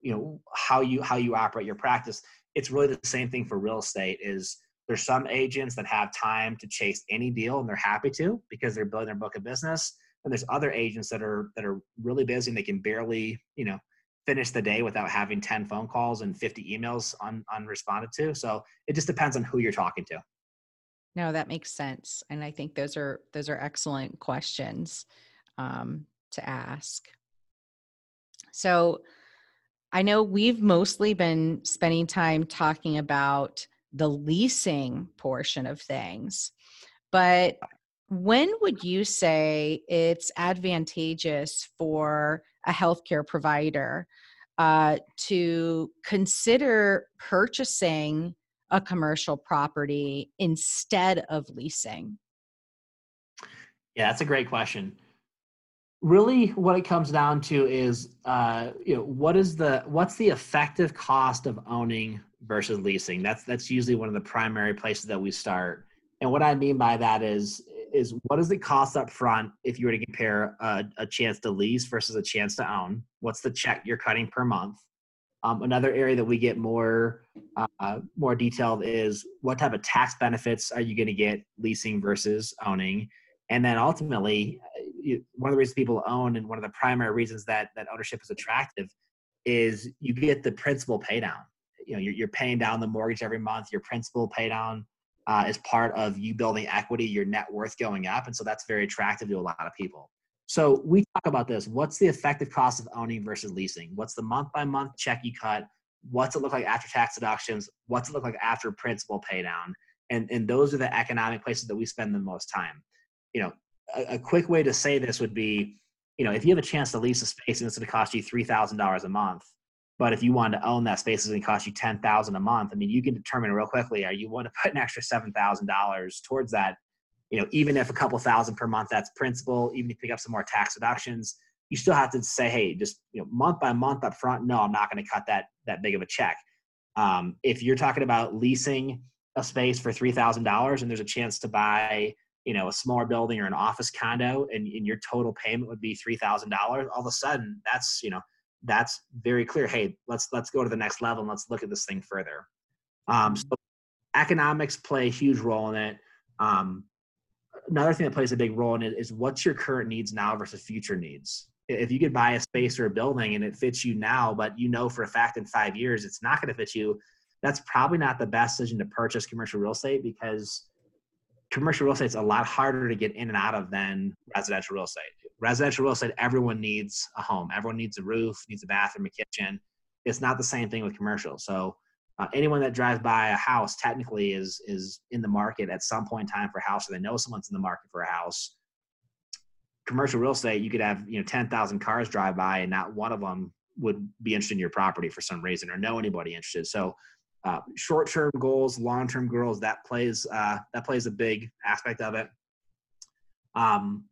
you know how you how you operate your practice it's really the same thing for real estate is there's some agents that have time to chase any deal and they're happy to because they're building their book of business and there's other agents that are that are really busy and they can barely you know finish the day without having 10 phone calls and 50 emails un, unresponded to. So it just depends on who you're talking to. No, that makes sense. And I think those are those are excellent questions um, to ask. So I know we've mostly been spending time talking about the leasing portion of things, but when would you say it's advantageous for a healthcare provider uh, to consider purchasing a commercial property instead of leasing? Yeah, that's a great question. Really, what it comes down to is, uh, you know, what is the what's the effective cost of owning versus leasing? That's that's usually one of the primary places that we start. And what I mean by that is is what does it cost up front if you were to compare a, a chance to lease versus a chance to own? What's the check you're cutting per month? Um, another area that we get more uh, more detailed is what type of tax benefits are you going to get leasing versus owning, and then ultimately, uh, one of the reasons people own and one of the primary reasons that that ownership is attractive is you get the principal pay down. You know, you're, you're paying down the mortgage every month. Your principal pay down uh, is part of you building equity, your net worth going up. And so that's very attractive to a lot of people. So we talk about this. What's the effective cost of owning versus leasing? What's the month by month check you cut? What's it look like after tax deductions? What's it look like after principal pay down? And, and those are the economic places that we spend the most time. You know, a, a quick way to say this would be, you know, if you have a chance to lease a space and it's going to cost you $3,000 a month, but if you wanted to own that space, it's going to cost you ten thousand a month. I mean, you can determine real quickly: are you want to put an extra seven thousand dollars towards that? You know, even if a couple thousand per month, that's principal. Even if you pick up some more tax deductions, you still have to say, hey, just you know, month by month up front. No, I'm not going to cut that that big of a check. Um, if you're talking about leasing, a space for three thousand dollars, and there's a chance to buy you know a smaller building or an office condo, and, and your total payment would be three thousand dollars. All of a sudden, that's you know that's very clear. Hey, let's let's go to the next level and let's look at this thing further. Um, so economics play a huge role in it. Um, another thing that plays a big role in it is what's your current needs now versus future needs. If you could buy a space or a building and it fits you now, but you know for a fact in five years it's not going to fit you, that's probably not the best decision to purchase commercial real estate because commercial real estate is a lot harder to get in and out of than residential real estate. Residential real estate, everyone needs a home. Everyone needs a roof, needs a bathroom, a kitchen. It's not the same thing with commercial. So uh, anyone that drives by a house technically is is in the market at some point in time for a house, or they know someone's in the market for a house. Commercial real estate, you could have you know ten thousand cars drive by, and not one of them would be interested in your property for some reason, or know anybody interested. So, uh, short-term goals, long-term goals, that plays uh, that plays a big aspect of it. Um,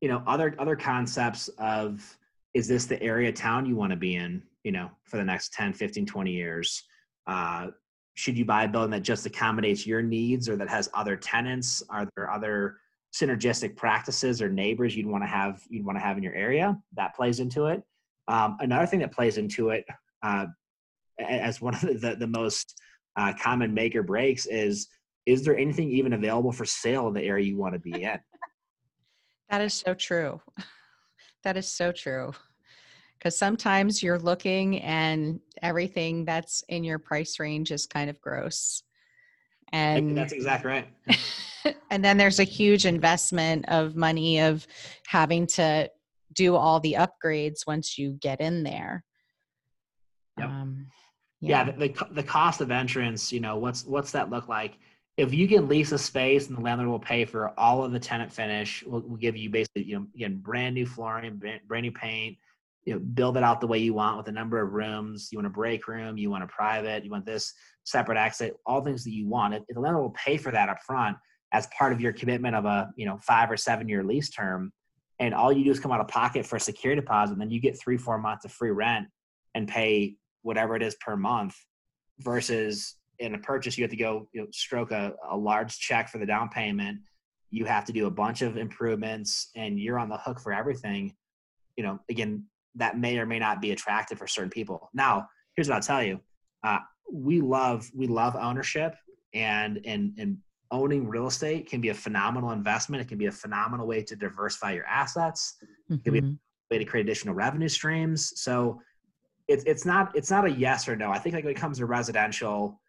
you know, other other concepts of is this the area town you want to be in? You know, for the next 10, 15, 20 years uh, should you buy a building that just accommodates your needs or that has other tenants? Are there other synergistic practices or neighbors you'd want to have you'd want to have in your area? That plays into it. Um, another thing that plays into it uh, as one of the, the most uh, common make or breaks is is there anything even available for sale in the area you want to be in? that is so true. That is so true because sometimes you're looking and everything that's in your price range is kind of gross and that's exactly right and then there's a huge investment of money of having to do all the upgrades once you get in there yep. Um, yeah, yeah. the, the, the cost of entrance you know what's what's that look like? If you can lease a space and the landlord will pay for all of the tenant finish we'll, we'll give you basically you know again brand new flooring brand new paint you know build it out the way you want with a number of rooms. You want a break room you want a private you want this separate exit all things that you want. If the landlord will pay for that up front as part of your commitment of a you know five or seven year lease term and all you do is come out of pocket for a security deposit and then you get three four months of free rent and pay whatever it is per month versus in a purchase you have to go you know, stroke a, a large check for the down payment you have to do a bunch of improvements and you're on the hook for everything you know again that may or may not be attractive for certain people. Now, here's what I'll tell you: uh, we love we love ownership, and and and owning real estate can be a phenomenal investment. It can be a phenomenal way to diversify your assets. Mm-hmm. It can be a mm-hmm. way to create additional revenue streams. So it's it's not it's not a yes or no. I think like when it comes to residential,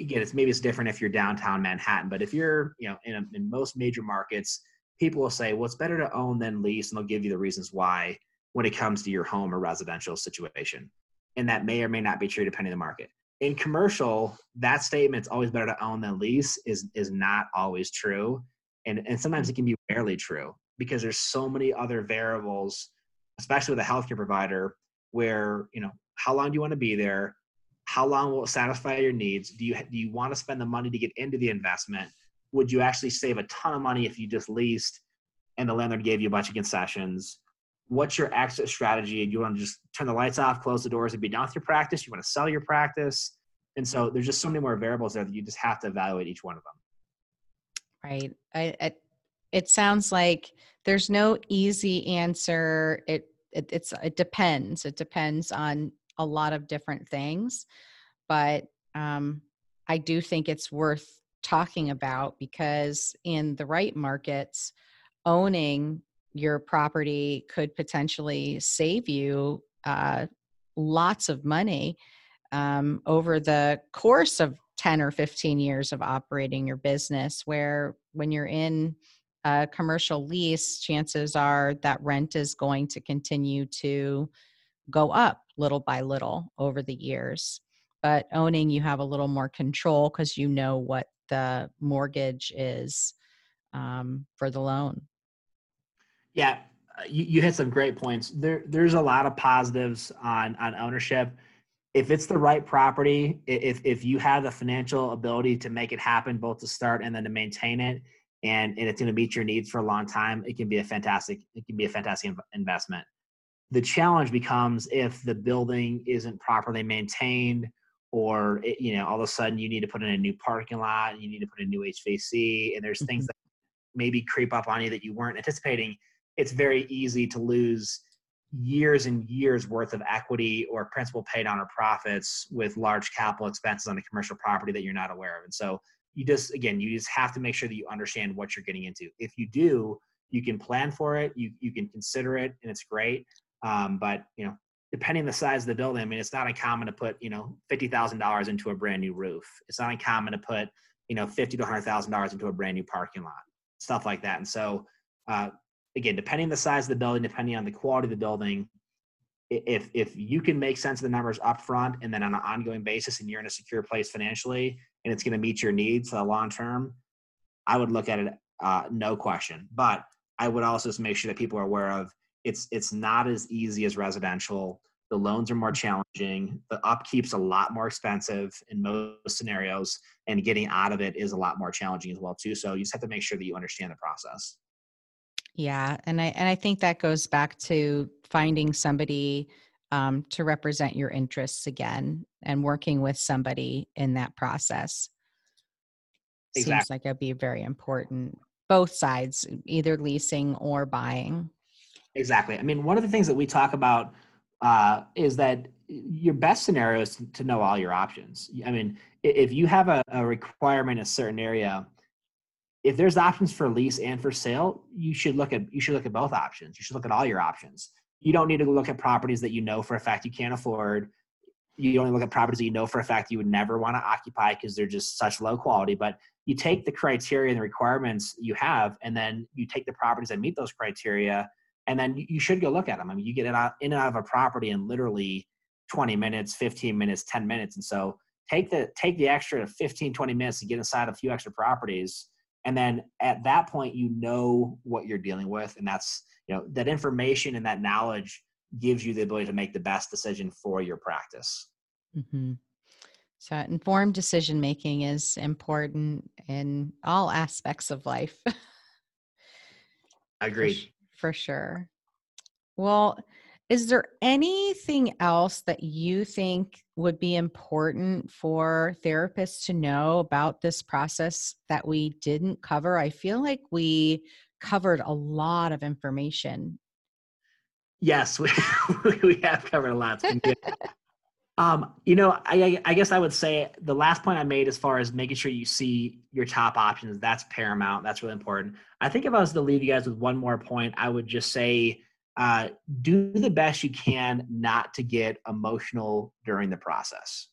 again, it's maybe it's different if you're downtown Manhattan, but if you're you know in a, in most major markets, people will say, well, it's better to own than lease, and they'll give you the reasons why when it comes to your home or residential situation. And that may or may not be true depending on the market. In commercial, that statement it's always better to own than lease is is not always true. And and sometimes it can be rarely true because there's so many other variables, especially with a healthcare provider, where you know, how long do you want to be there? How long will it satisfy your needs? Do you do you want to spend the money to get into the investment? Would you actually save a ton of money if you just leased and the landlord gave you a bunch of concessions? what's your exit strategy and you want to just turn the lights off close the doors and be done with your practice you want to sell your practice and so there's just so many more variables there that you just have to evaluate each one of them right I, I it sounds like there's no easy answer it, it it's it depends it depends on a lot of different things but um i do think it's worth talking about because in the right markets owning your property could potentially save you uh, lots of money um, over the course of 10 or 15 years of operating your business where when you're in a commercial lease chances are that rent is going to continue to go up little by little over the years but owning you have a little more control because you know what the mortgage is um, for the loan yeah, uh, you, you hit some great points. There, there's a lot of positives on on ownership. If it's the right property, if if you have the financial ability to make it happen, both to start and then to maintain it, and, and it's going to meet your needs for a long time, it can be a fantastic it can be a fantastic investment. The challenge becomes if the building isn't properly maintained or it, you know all of a sudden you need to put in a new parking lot you need to put in new hvac and there's mm-hmm. things that maybe creep up on you that you weren't anticipating it's very easy to lose years and years worth of equity or principal paid on or profits with large capital expenses on a commercial property that you're not aware of. And so you just again you just have to make sure that you understand what you're getting into. If you do you can plan for it you, you can consider it and it's great um, but you know depending on the size of the building, I mean, it's not uncommon to put, you know, $50,000 into a brand new roof. It's not uncommon to put, you know, 50 to $100,000 into a brand new parking lot, stuff like that. And so, uh, again, depending on the size of the building, depending on the quality of the building, if if you can make sense of the numbers up front and then on an ongoing basis and you're in a secure place financially and it's going to meet your needs for the long term, I would look at it uh, no question. But I would also just make sure that people are aware of it's it's not as easy as residential. The loans are more challenging. The upkeep's a lot more expensive in most scenarios and getting out of it is a lot more challenging as well too. So you just have to make sure that you understand the process. Yeah and i and i think that goes back to finding somebody um, to represent your interests again and working with somebody in that process exactly. seems like it'd be very important both sides either leasing or buying Exactly. I mean, one of the things that we talk about uh, is that your best scenario is to know all your options. I mean, if you have a, a requirement in a certain area, if there's options for lease and for sale, you should look at you should look at both options. You should look at all your options. You don't need to look at properties that you know for a fact you can't afford. You only look at properties that you know for a fact you would never want to occupy because they're just such low quality. But you take the criteria and the requirements you have, and then you take the properties that meet those criteria and then you should go look at them. I mean, you get in and out of a property in literally 20 minutes, 15 minutes, 10 minutes. And so take the take the extra 15, 20 minutes to get inside a few extra properties. And then at that point, you know what you're dealing with. And that's, you know, that information and that knowledge gives you the ability to make the best decision for your practice. Mm-hmm. So informed decision making is important in all aspects of life. Agreed for sure. Well, is there anything else that you think would be important for therapists to know about this process that we didn't cover? I feel like we covered a lot of information. Yes, we, we have covered a lot. Um, you know, I, I guess I would say the last point I made as far as making sure you see your top options, that's paramount. That's really important. I think if I was to leave you guys with one more point, I would just say uh, do the best you can not to get emotional during the process.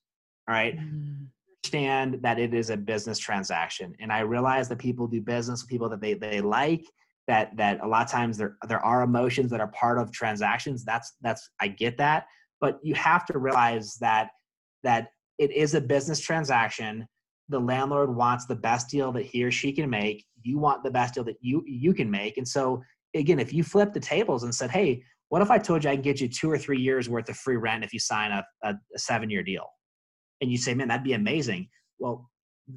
All right. Mm. Understand that it is a business transaction. And I realize that people do business with people that they, they like, that that a lot of times there there are emotions that are part of transactions. That's that's I get that but you have to realize that that it is a business transaction. The landlord wants the best deal that he or she can make. You want the best deal that you you can make. And so again if you flip the tables and said hey what if i told you i can get you two or three years worth of free rent if you sign a, a, seven year deal? And you say man that'd be amazing. Well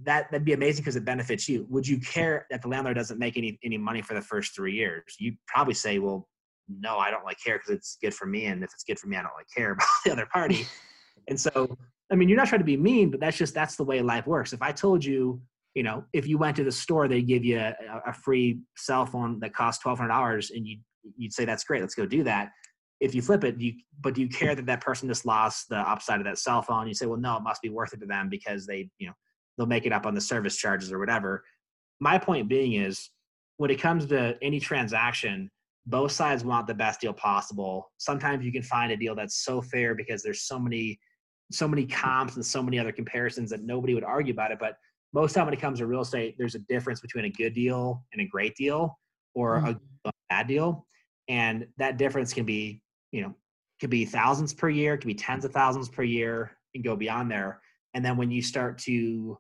that that'd be amazing because it benefits you. Would you care that the landlord doesn't make any any money for the first three years? You probably say well no, I don't like care because it's good for me. And if it's good for me, I don't like care about the other party. and so, I mean, you're not trying to be mean, but that's just, that's the way life works. If I told you, you know, if you went to the store, they give you a, a free cell phone that costs $1,200 and you, you'd say, that's great. Let's go do that. If you flip it, you, but do you care that that person just lost the upside of that cell phone? You say, well, no, it must be worth it to them because they, you know, they'll make it up on the service charges or whatever. My point being is when it comes to any transaction, both sides want the best deal possible. Sometimes you can find a deal that's so fair because there's so many so many comps and so many other comparisons that nobody would argue about it. But most time when it comes to real estate, there's a difference between a good deal and a great deal or mm-hmm. a, a bad deal. And that difference can be, you know, could be thousands per year, could be tens of thousands per year and go beyond there. And then when you start to,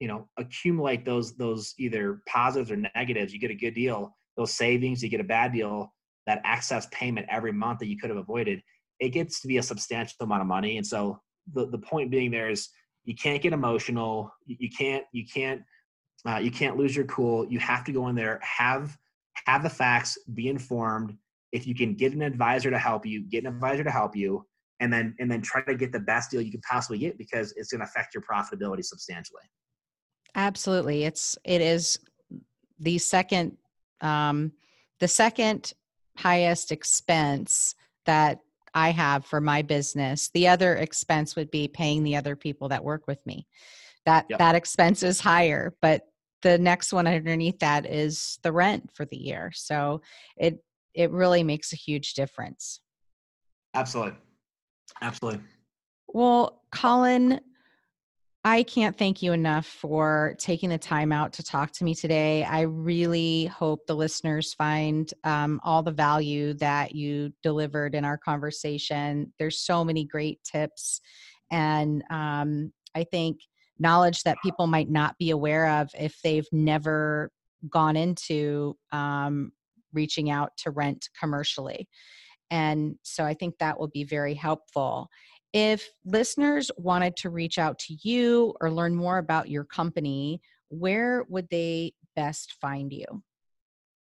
you know, accumulate those those either positives or negatives, you get a good deal those savings, you get a bad deal, that excess payment every month that you could have avoided, it gets to be a substantial amount of money. And so the, the point being there is you can't get emotional. You can't, you can't, uh, you can't lose your cool. You have to go in there, have, have the facts, be informed. If you can get an advisor to help you, get an advisor to help you. and then and then try to get the best deal you can possibly get because it's going to affect your profitability substantially absolutely it's it is the second um the second highest expense that I have for my business. The other expense would be paying the other people that work with me. That yep. that expense is higher, but the next one underneath that is the rent for the year. So it it really makes a huge difference. Absolutely. Absolutely. Well, Colin, I can't thank you enough for taking the time out to talk to me today. I really hope the listeners find um, all the value that you delivered in our conversation. There's so many great tips, and um, I think knowledge that people might not be aware of if they've never gone into um, reaching out to rent commercially. And so I think that will be very helpful. If listeners wanted to reach out to you or learn more about your company, where would they best find you?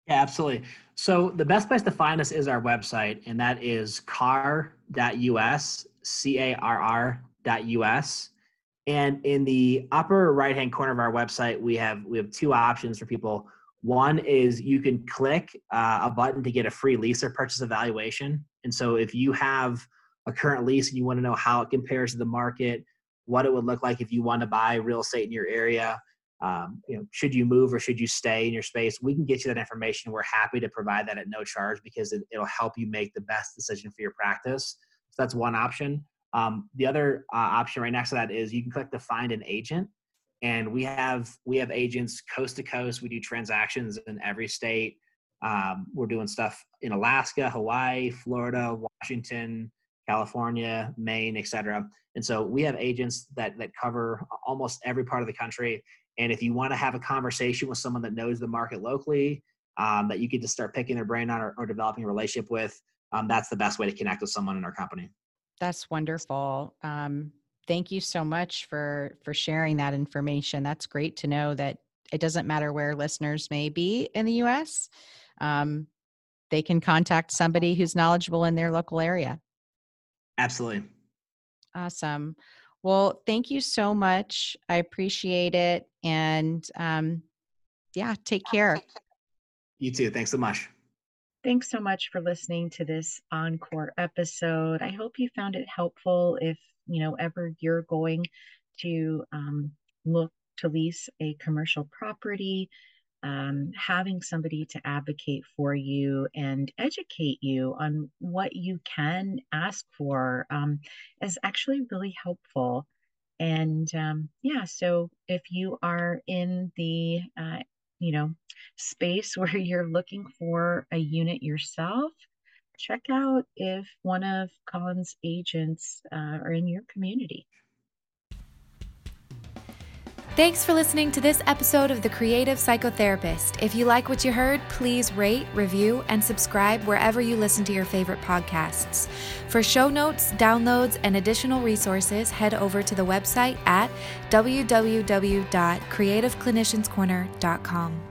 Yeah, absolutely. So the best place to find us is our website, and that is carr.us, C-A-R-R.us. And in the upper right-hand corner of our website, we have we have two options for people. One is you can click uh, a button to get a free lease or purchase evaluation. And so if you have a current lease and you want to know how it compares to the market, what it would look like if you want to buy real estate in your area, um, you know, should you move or should you stay in your space? We can get you that information. We're happy to provide that at no charge because it, will help you make the best decision for your practice. So that's one option. Um, the other uh, option right next to that is you can click to find an agent, and we have we have agents coast to coast. We do transactions in every state. Um, we're doing stuff in Alaska, Hawaii, Florida, Washington, California, Maine, etc. And so we have agents that that cover almost every part of the country. And if you want to have a conversation with someone that knows the market locally, um, that you get to start picking their brain on or, or developing a relationship with, um, that's the best way to connect with someone in our company. That's wonderful. Um, thank you so much for for sharing that information. That's great to know that it doesn't matter where listeners may be in the U.S. Um, they can contact somebody who's knowledgeable in their local area. Absolutely. Awesome. Well, thank you so much. I appreciate it. And um, yeah, take care. You too. Thanks so much. Thanks so much for listening to this encore episode. I hope you found it helpful if, you know, ever you're going to um, look to lease a commercial property um, having somebody to advocate for you and educate you on what you can ask for um, is actually really helpful. And um, yeah, so if you are in the uh, you know space where you're looking for a unit yourself, check out if one of Colin's agents uh, are in your community. Thanks for listening to this episode of The Creative Psychotherapist. If you like what you heard, please rate, review, and subscribe wherever you listen to your favorite podcasts. For show notes, downloads, and additional resources, head over to the website at www.creativeclinicianscorner.com.